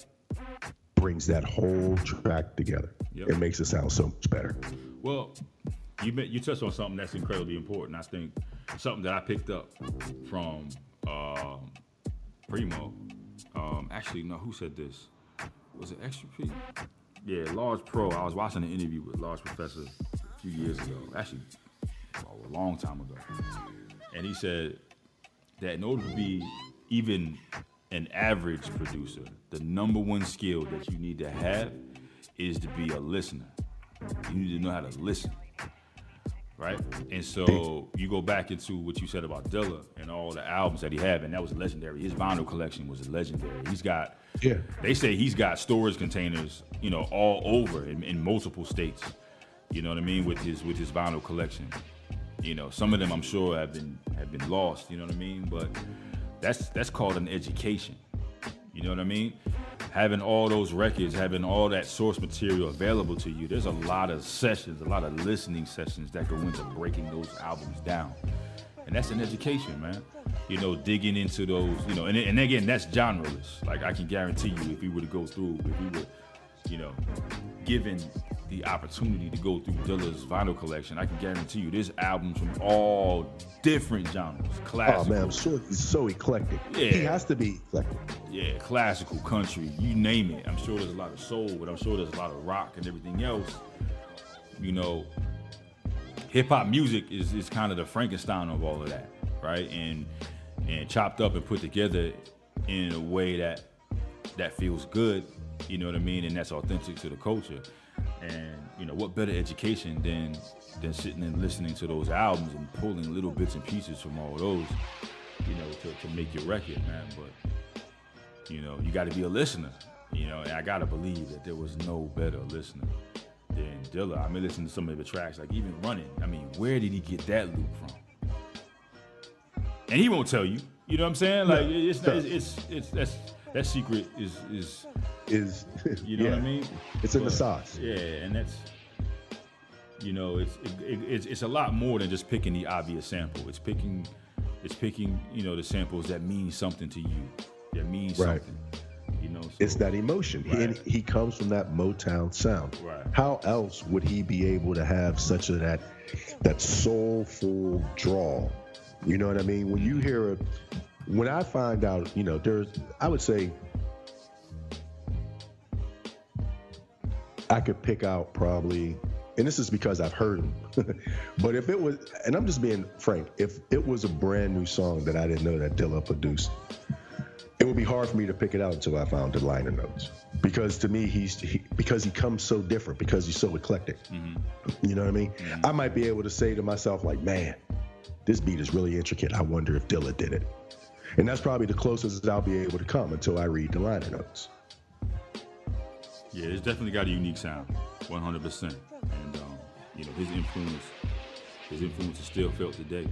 B: brings that whole track together.
A: Yep.
B: it makes it sound so much better.
A: Well, you you touched on something that's incredibly important. I think something that I picked up from um, Primo. Um, actually, no, who said this? Was it Extra P? Yeah, Large Pro. I was watching an interview with Large Professor a few years ago. Actually, a long time ago, and he said that in order to be even an average producer, the number one skill that you need to have is to be a listener. You need to know how to listen. Right? And so you go back into what you said about Dilla and all the albums that he had, and that was legendary. His vinyl collection was legendary. He's got
B: Yeah.
A: they say he's got storage containers, you know, all over in, in multiple states. You know what I mean with his with his vinyl collection. You know, some of them I'm sure have been have been lost. You know what I mean? But that's that's called an education. You know what I mean? Having all those records, having all that source material available to you. There's a lot of sessions, a lot of listening sessions that go into breaking those albums down. And that's an education, man. You know, digging into those, you know, and, and again, that's genreless. Like I can guarantee you, if we were to go through, if we were, you know, given the opportunity to go through Dilla's vinyl collection, I can guarantee you there's albums from all different genres. Classical.
B: Oh man, I'm sure he's so eclectic.
A: Yeah.
B: He has to be eclectic.
A: yeah, classical, country, you name it. I'm sure there's a lot of soul, but I'm sure there's a lot of rock and everything else. You know, hip hop music is, is kind of the Frankenstein of all of that, right? And and chopped up and put together in a way that that feels good, you know what I mean, and that's authentic to the culture. And you know, what better education than than sitting and listening to those albums and pulling little bits and pieces from all those, you know, to, to make your record, man. But you know, you got to be a listener, you know, and I got to believe that there was no better listener than Dilla. I mean, listen to some of the tracks, like even running. I mean, where did he get that loop from? And he won't tell you. You know what I'm saying? Like it's, it's it's it's that's that secret is is
B: Is [laughs]
A: you know what I mean?
B: It's in the sauce.
A: Yeah, and that's you know it's it, it, it's it's a lot more than just picking the obvious sample. It's picking it's picking you know the samples that mean something to you, that means
B: Right.
A: something. You know, so,
B: It's that emotion. He, and he comes from that Motown sound.
A: Right.
B: How else would he be able to have such a that that soulful draw? You know what I mean? When you hear a when I find out, you know, there's I would say I could pick out probably and this is because I've heard him. [laughs] but if it was and I'm just being frank, if it was a brand new song that I didn't know that Dilla produced, it would be hard for me to pick it out until I found the liner notes. Because to me, he's he, because he comes so different, because he's so eclectic. Mm-hmm. You know what I mean? Mm-hmm. I might be able to say to myself, like, man, this beat is really intricate. I wonder if Dilla did it. And that's probably the closest I'll be able to come until I read the liner notes.
A: yeah, it's definitely got a unique sound, 100. percent And um, you know his influence, his influence is still felt today.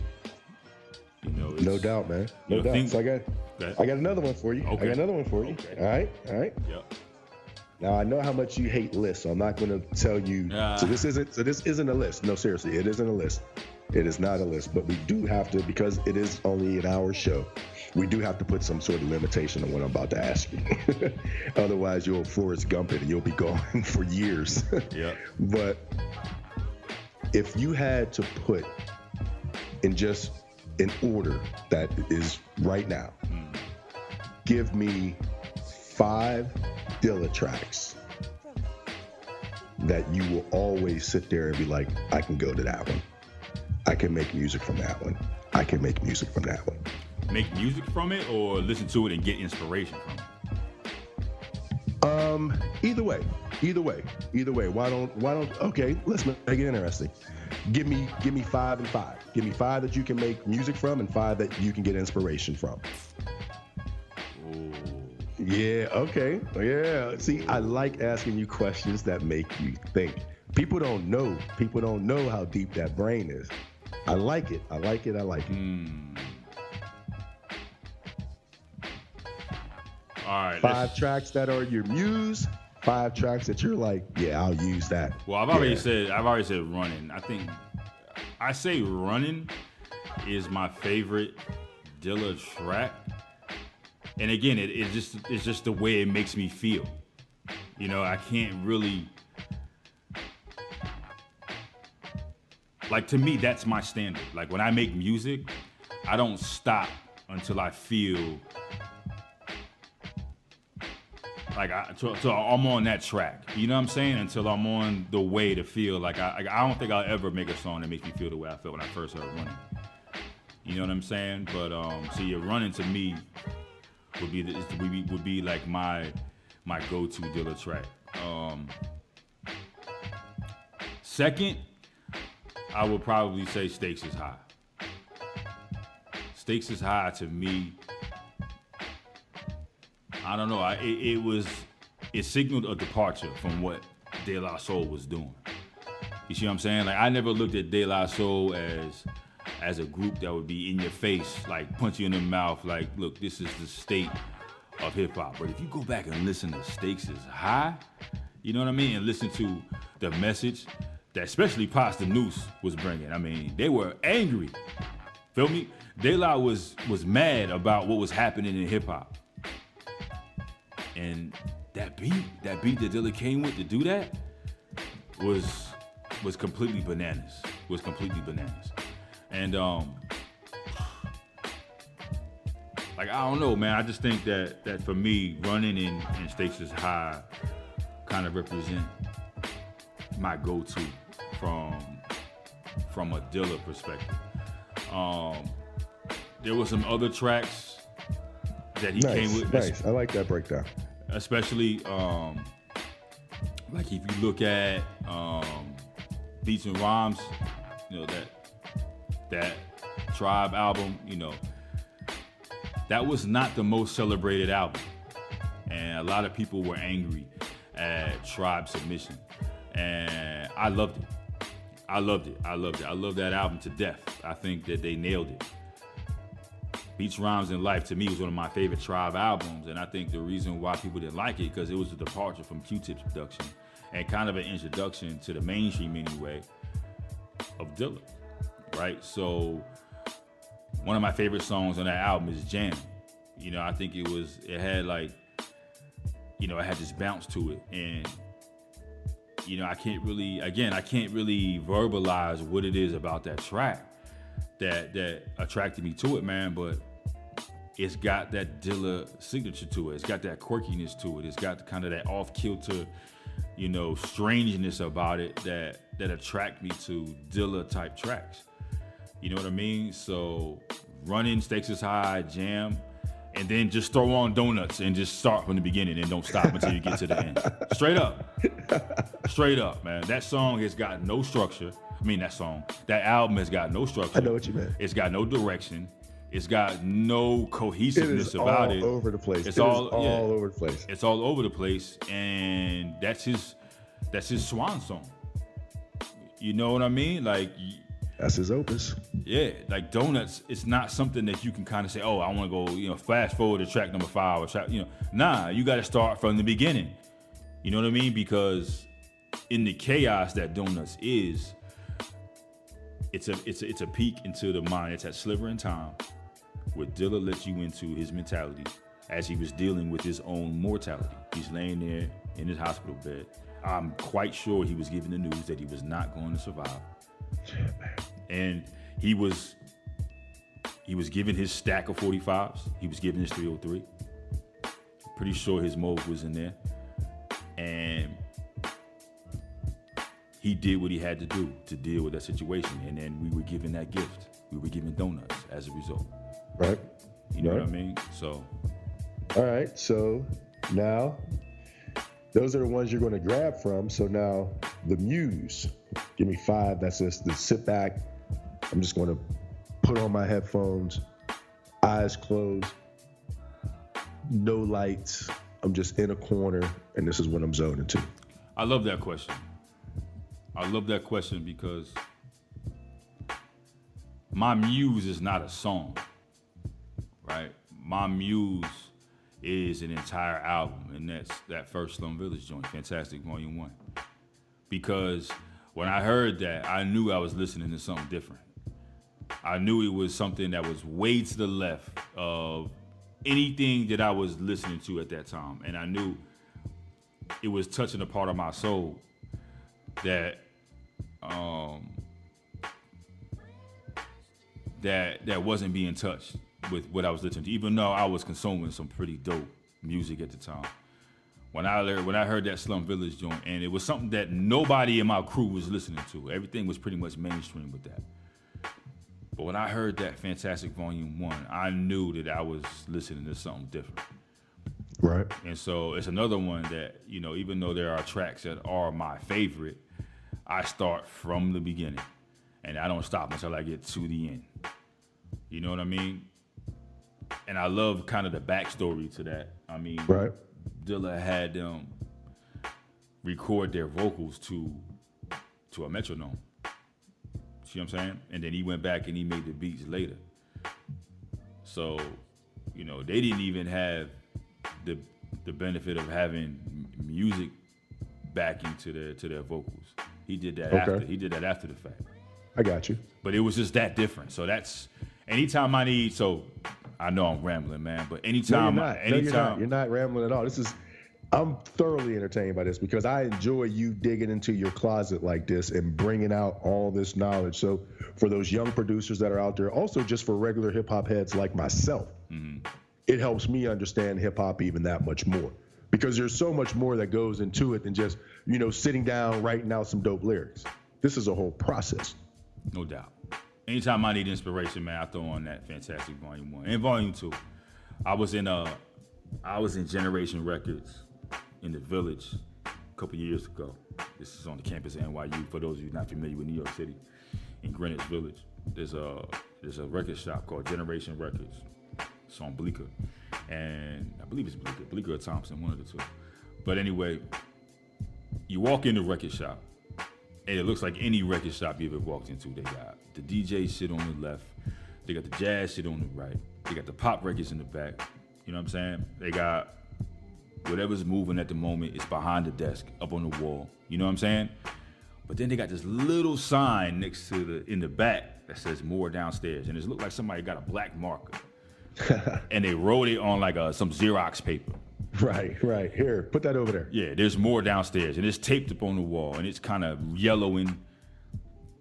A: You know, it's,
B: No doubt, man. No doubt. so I got
A: Okay.
B: I got another one for you. I
A: Okay.
B: got another one for you.
A: Okay.
B: All right, all right.
A: Yep.
B: Now I know how much you hate lists, so I'm not going to tell you.
A: Ah.
B: So this isn't. So this isn't a list. No, seriously, it isn't a list. It is not a list. But we do have to because it is only an hour show. We do have to put some sort of limitation on what I'm about to ask you. [laughs] Otherwise, you'll Forrest Gump it and you'll be gone [laughs] for years.
A: Yep. [laughs]
B: but if you had to put in just an order that is right now, hmm. give me five Dilla tracks that you will always sit there and be like, I can go to that one. I can make music from that one. I can make music from that one.
A: Make music from it or listen to it and get inspiration from it.
B: Um, either way, either way, either way. Why don't why don't okay, let's make it interesting. Give me give me five and five. Give me five that you can make music from and five that you can get inspiration from.
A: Ooh.
B: Yeah, okay. Yeah. See, I like asking you questions that make you think. People don't know. People don't know how deep that brain is. I like it. I like it. I like it.
A: Hmm. All right.
B: Five tracks that are your muse. Five tracks that you're like, yeah, I'll use that.
A: Well, I've already
B: Yeah.
A: said I've already said running. I think I say running is my favorite Dilla track. And again, it, it just it's just the way it makes me feel. You know, I can't really like to me, that's my standard. Like when I make music, I don't stop until I feel like I, so, so I'm on that track. You know what I'm saying? Until I'm on the way to feel like I, I don't think I'll ever make a song that makes me feel the way I felt when I first heard running. You know what I'm saying? But um, so you're running to me would be the, would be would be like my my go-to Dilla track. Um, second, I would probably say Stakes is High. Stakes is High to me I don't know. I, it, it, was it signaled a departure from what De La Soul was doing. You see what I'm saying? Like I never looked at De La Soul as as a group that would be in your face, like punch you in the mouth, like, look, this is the state of hip hop. But if you go back and listen to Stakes is High, you know what I mean? And listen to the message that especially Posdnuos was bringing. I mean, they were angry. Feel me? De La was was mad about what was happening in hip hop. And that beat, that beat that Dilla came with to do that was was completely bananas. Was completely bananas. And um like I don't know, man. I just think that that for me, running in, in stakes is high kind of represent my go-to from from a Dilla perspective. Um there were some other tracks that he
B: nice,
A: came with.
B: Nice. I like that breakdown.
A: Especially um, like if you look at um, Beats and Rhymes, you know that that Tribe album, you know, that was not the most celebrated album, and a lot of people were angry at Tribe submission, and I loved it. I loved it. I loved it. I love that album to death. I think that they nailed it. Beats Rhymes and Life to me was one of my favorite Tribe albums, and I think the reason why people didn't like it because it was a departure from Q-Tip's production and kind of an introduction to the mainstream anyway of Dilla, right? So one of my favorite songs on that album is Jam. You know, I think it was it had like you know, it had this bounce to it and you know, I can't really again, I can't really verbalize what it is about that track that that attracted me to it, man, but it's got that Dilla signature to it. It's got that quirkiness to it. It's got kind of that off kilter, you know, strangeness about it that that attract me to Dilla type tracks. You know what I mean? So running stakes is high, jam, and then just throw on donuts and just start from the beginning and don't stop until you get to the end. [laughs] Straight up. Straight up, man. That song has got no structure. I mean that song. That album has got no structure.
B: I know what you mean.
A: It's got no direction. It's got no cohesiveness about it.
B: over the place.
A: It's
B: it
A: all
B: all
A: yeah.
B: over the place.
A: It's all over the place, and that's his that's his swan song. You know what I mean? Like
B: that's his opus.
A: Yeah, like donuts. It's not something that you can kind of say, "Oh, I want to go," you know, fast forward to track number five or track. You know, nah. You got to start from the beginning. You know what I mean? Because in the chaos that donuts is, it's a it's a, it's a peek into the mind. It's that sliver in time where Dilla lets you into his mentality as he was dealing with his own mortality. He's laying there in his hospital bed. I'm quite sure he was given the news that he was not going to survive. And he was he was given his stack of 45s. He was given his 303. Pretty sure his mode was in there. And he did what he had to do to deal with that situation. And then we were given that gift. We were given donuts as a result.
B: Right.
A: You know
B: right.
A: what I mean? So.
B: All right. So now, those are the ones you're going to grab from. So now, the Muse. Give me five. That's just the sit back. I'm just going to put on my headphones, eyes closed, no lights. I'm just in a corner, and this is what I'm zoning to.
A: I love that question. I love that question because my muse is not a song, right? My muse is an entire album, and that's that first Slum Village joint, Fantastic Volume One. Because when I heard that, I knew I was listening to something different. I knew it was something that was way to the left of anything that I was listening to at that time, and I knew it was touching a part of my soul that um, that that wasn't being touched with what I was listening to, even though I was consuming some pretty dope music at the time. When I learned, when I heard that Slum Village joint, and it was something that nobody in my crew was listening to. Everything was pretty much mainstream with that. But when I heard that Fantastic Volume One, I knew that I was listening to something different.
B: Right.
A: And so it's another one that, you know, even though there are tracks that are my favorite, I start from the beginning. And I don't stop until I get to the end. You know what I mean? And I love kind of the backstory to that. I mean,
B: Right.
A: Dilla had them record their vocals to to a metronome. See what I'm saying? And then he went back and he made the beats later. So, you know, they didn't even have the the benefit of having music backing to their to their vocals. He did that
B: Okay.
A: after. He did that after the fact.
B: I got you.
A: But it was just that different. So that's anytime I need. So I know I'm rambling, man. But
B: No,
A: anytime,
B: you're not.
A: I,
B: No,
A: anytime,
B: you're not. You're not rambling at all. This is. I'm thoroughly entertained by this because I enjoy you digging into your closet like this and bringing out all this knowledge. So, for those young producers that are out there, also just for regular hip hop heads like myself, mm-hmm. it helps me understand hip hop even that much more because there's so much more that goes into it than just you know sitting down writing out some dope lyrics. This is a whole process.
A: No doubt. Anytime I need inspiration, man, I throw on that Fantastic Volume One and Volume Two. I was in uh, I was in Generation Records in the Village a couple years ago. This is on the campus of NYU. For those of you not familiar with New York City, in Greenwich Village, there's a there's a record shop called Generation Records. It's on Bleecker, and I believe it's Bleecker, Bleecker or Thompson, one of the two. But anyway, you walk in the record shop, and it looks like any record shop you've ever walked into. They got the DJ shit on the left, they got the jazz shit on the right, they got the pop records in the back. You know what I'm saying? They got whatever's moving at the moment is behind the desk, up on the wall. You know what I'm saying? But then they got this little sign next to the in the back that says more downstairs, and it looked like somebody got a black marker, [laughs] and they wrote it on like a, some Xerox paper.
B: Right, right. Here, put that over there.
A: Yeah, there's more downstairs, and it's taped up on the wall, and it's kind of yellowing.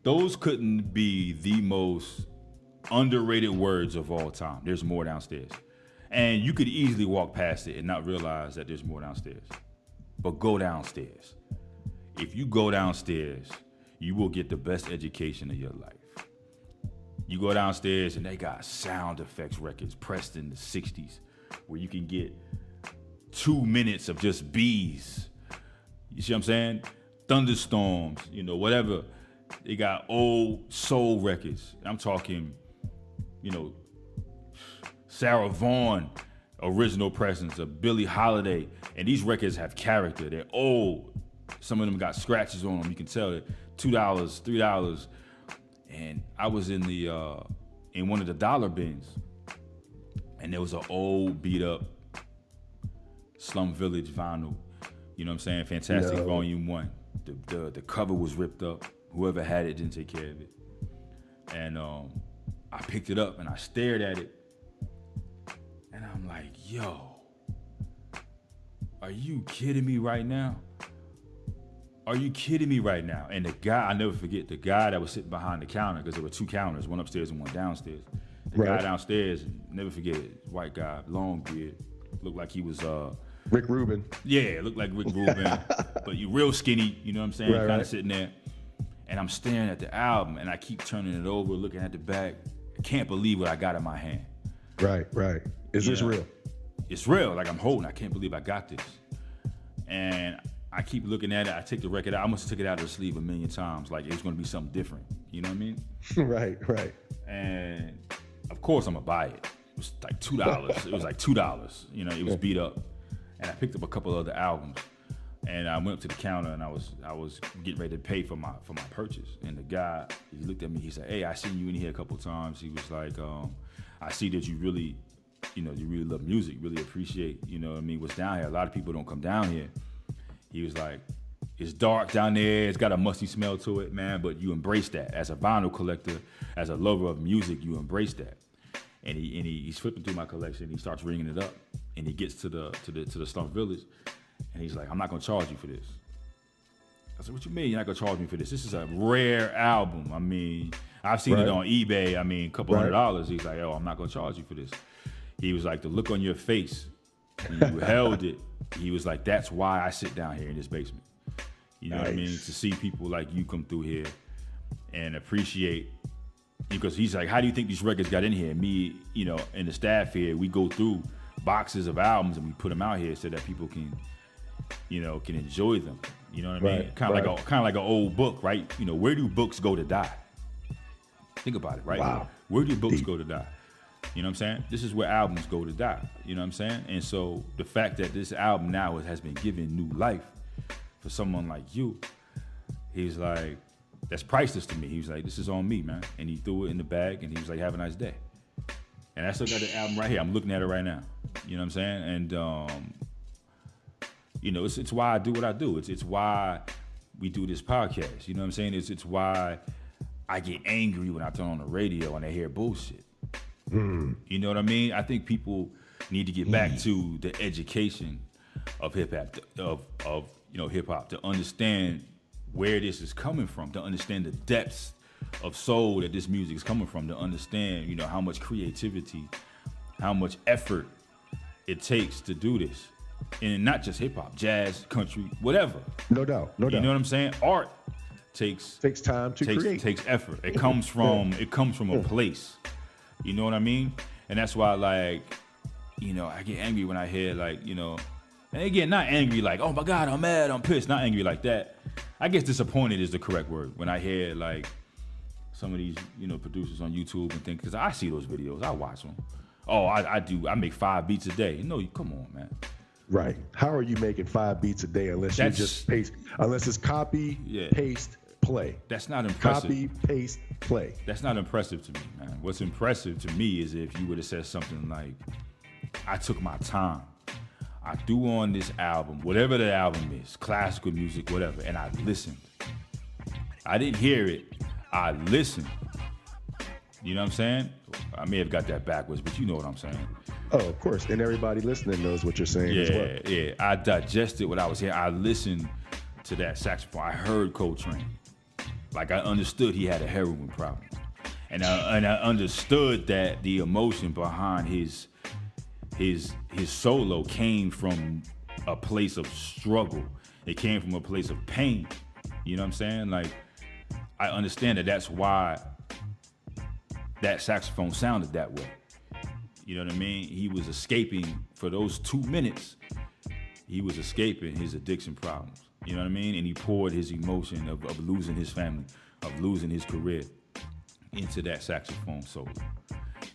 A: Those couldn't be the most underrated words of all time. There's more downstairs, and you could easily walk past it and not realize that there's more downstairs. But go downstairs. If you go downstairs, you will get the best education of your life. You go downstairs, and they got sound effects records pressed in the '60s, where you can get two minutes of just bees. You see what I'm saying? Thunderstorms, you know, whatever. They got old soul records. I'm talking, you know, Sarah Vaughan, original presence of Billie Holiday. And these records have character. They're old. Some of them got scratches on them. You can tell it. Two dollars, three dollars. And I was in the uh in one of the dollar bins. And there was an old beat up Slum Village vinyl. You know what I'm saying? Fantastic
B: No.
A: Volume One. The, the the cover was ripped up. Whoever had it didn't take care of it. And um, I picked it up and I stared at it. And I'm like, yo, are you kidding me right now? Are you kidding me right now? And the guy, I never forget, the guy that was sitting behind the counter, because there were two counters, one upstairs and one downstairs. The
B: Right.
A: guy downstairs, never forget it, white guy, long beard, looked like he was uh
B: Rick Rubin.
A: yeah, looked like Rick Rubin, [laughs] but you real skinny, you know what I'm saying?
B: Right,
A: kind of
B: right.
A: sitting there. And I'm staring at the album and I keep turning it over, looking at the back. I can't believe what I got in my hand.
B: Right, right. Is this real?
A: It's real. Like I'm holding. I can't believe I got this. And I keep looking at it. I take the record out. I must have took it out of the sleeve a million times. Like it's gonna be something different. You know what I mean? [laughs]
B: right, right.
A: and of course I'm gonna buy it. It was like two dollars. it was like two dollars. You know, it was beat up, and I picked up a couple other albums, and I went up to the counter and I was I was getting ready to pay for my for my purchase, and the guy he looked at me. He said, "Hey, I seen you in here a couple times." He was like, um, "I see that you really." You know, you really love music, really appreciate, you know I mean, what's down here. A lot of people don't come down here. He was like, it's dark down there. It's got a musty smell to it, man. But you embrace that as a vinyl collector, as a lover of music. You embrace that. And he and he, he's flipping through my collection. He starts ringing it up, and he gets to the to the to the Slum Village, and he's like, "I'm not gonna charge you for this." I said, "What you mean you're not gonna charge me for this? This is a rare album. I mean, I've seen
B: Right.
A: it on eBay. I mean, a couple hundred dollars." He's like, "Oh, I'm not gonna charge you for this." He was like, "The look on your face, you [laughs] held it." He was like, "That's why I sit down here in this basement." You know what I mean? To see people like you come through here and appreciate because he's like, how do you think these records got in here? Me, you know, and the staff here, we go through boxes of albums and we put them out here so that people can, you know, can enjoy them. You know what I mean?
B: Right,
A: Kind of like a kind of like an old book, right? You know, where do books go to die? Think about it, right?
B: Wow.
A: Where do books
B: Deep.
A: go to die? You know what I'm saying? This is where albums go to die. You know what I'm saying? And so the fact that this album now has been given new life for someone like you, he's like, that's priceless to me. He was like, this is on me, man. And he threw it in the bag and he was like, have a nice day. And I still got the album right here. I'm looking at it right now. You know what I'm saying? And um, you know, it's it's why I do what I do. It's it's why we do this podcast. You know what I'm saying? It's it's why I get angry when I turn on the radio and I hear bullshit. Hmm. You know what I mean? I think people need to get back hmm. to the education of hip hop, of of you know hip hop, to understand where this is coming from, to understand the depths of soul that this music is coming from, to understand you know how much creativity, how much effort it takes to do this, and not just hip hop, jazz, country, whatever.
B: No doubt. No doubt.
A: You know what I'm saying? Art takes
B: Takes time to
A: takes
B: create.
A: takes effort. It [laughs] comes from it comes from a place. You know what I mean? And that's why like, you know, I get angry when I hear like, you know, and again, not angry like, oh my God, I'm mad, I'm pissed. Not angry like that. I guess disappointed is the correct word. When I hear like some of these, you know, producers on YouTube and think, because I see those videos, I watch them. Oh, I, I do. I make five beats a day. No, you come on, man.
B: Right. How are you making five beats a day unless
A: That's-
B: you just paste unless it's copy,
A: Yeah.
B: paste, play.
A: That's not impressive.
B: Copy, paste, play.
A: That's not impressive to me, man. What's impressive to me is if you would have said something like, I took my time. I threw on this album, whatever the album is, classical music, whatever, and I listened. I didn't hear it, I listened. You know what I'm saying? I may have got that backwards, but you know what I'm saying.
B: Oh, of course. And everybody listening knows what you're saying as well.
A: Yeah, yeah. I digested what I was hearing. I listened to that saxophone. I heard Coltrane. Like I understood he had a heroin problem, and I, and I understood that the emotion behind his his his solo came from a place of struggle. It came from a place of pain. You know what I'm saying? Like I understand that. That's why that saxophone sounded that way. You know what I mean? He was escaping for those two minutes. He was escaping his addiction problems. You know what I mean? And he poured his emotion of, of losing his family, of losing his career into that saxophone solo.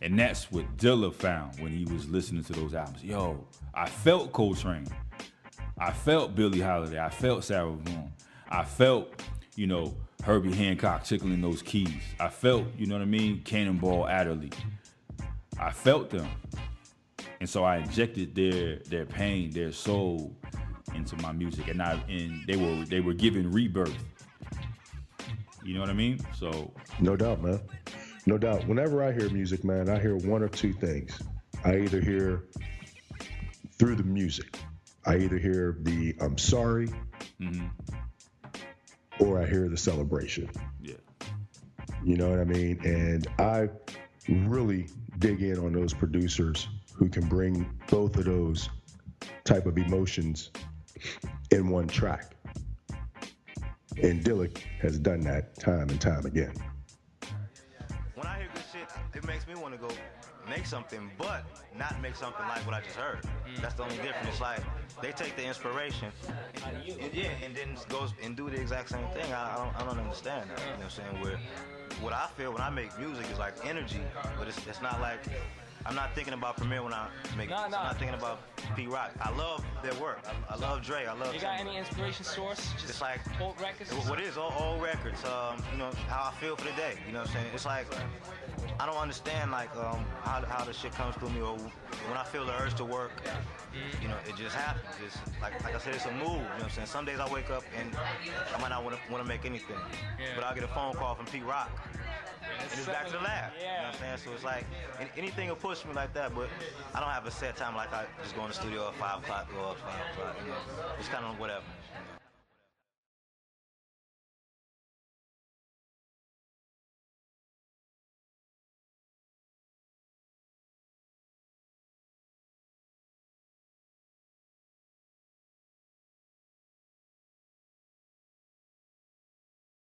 A: And that's what Dilla found when he was listening to those albums. Yo, I felt Coltrane. I felt Billie Holiday. I felt Sarah Vaughan. I felt, you know, Herbie Hancock tickling those keys. I felt, you know what I mean, Cannonball Adderley. I felt them. And so I injected their their pain, their soul into my music. And I and they were they were given rebirth. You know what I mean? So
B: No doubt, man. No doubt. Whenever I hear music, man, I hear one or two things. I either hear through the music, I either hear the I'm sorry, mm-hmm. or I hear the celebration.
A: yeah.
B: You know what I mean? And I really dig in on those producers who can bring both of those type of emotions in one track. And Dillick has done that time and time again.
C: When I hear good shit, it makes me want to go make something, but not make something like what I just heard. That's the only difference. Like they take the inspiration, and, yeah, and then goes and do the exact same thing. I, I, don't, I don't understand that. You know what I'm saying? Where what I feel when I make music is like energy, but it's, it's not like I'm not thinking about Premier when I make.
D: Nah,
C: I'm not thinking about Pete Rock. I love their work. I, I love Dre. I love.
D: You got any inspiration source? Just
C: It's like
D: old records. or
C: what is all, all records? Um, you know how I feel for the day. You know what I'm saying? It's like I don't understand like um, how how the shit comes through me or when I feel the urge to work. You know, it just happens. It's like like I said, it's a move. You know what I'm saying? Some days I wake up and I might not want to want to make anything,
D: Yeah.
C: but I'll get a phone call from Pete Rock. And it's back to the lab. You know what I'm saying? So it's like anything will push me like that, but I don't have a set time like I just go in the studio at five o'clock, go up five o'clock. You know, it's kind of whatever.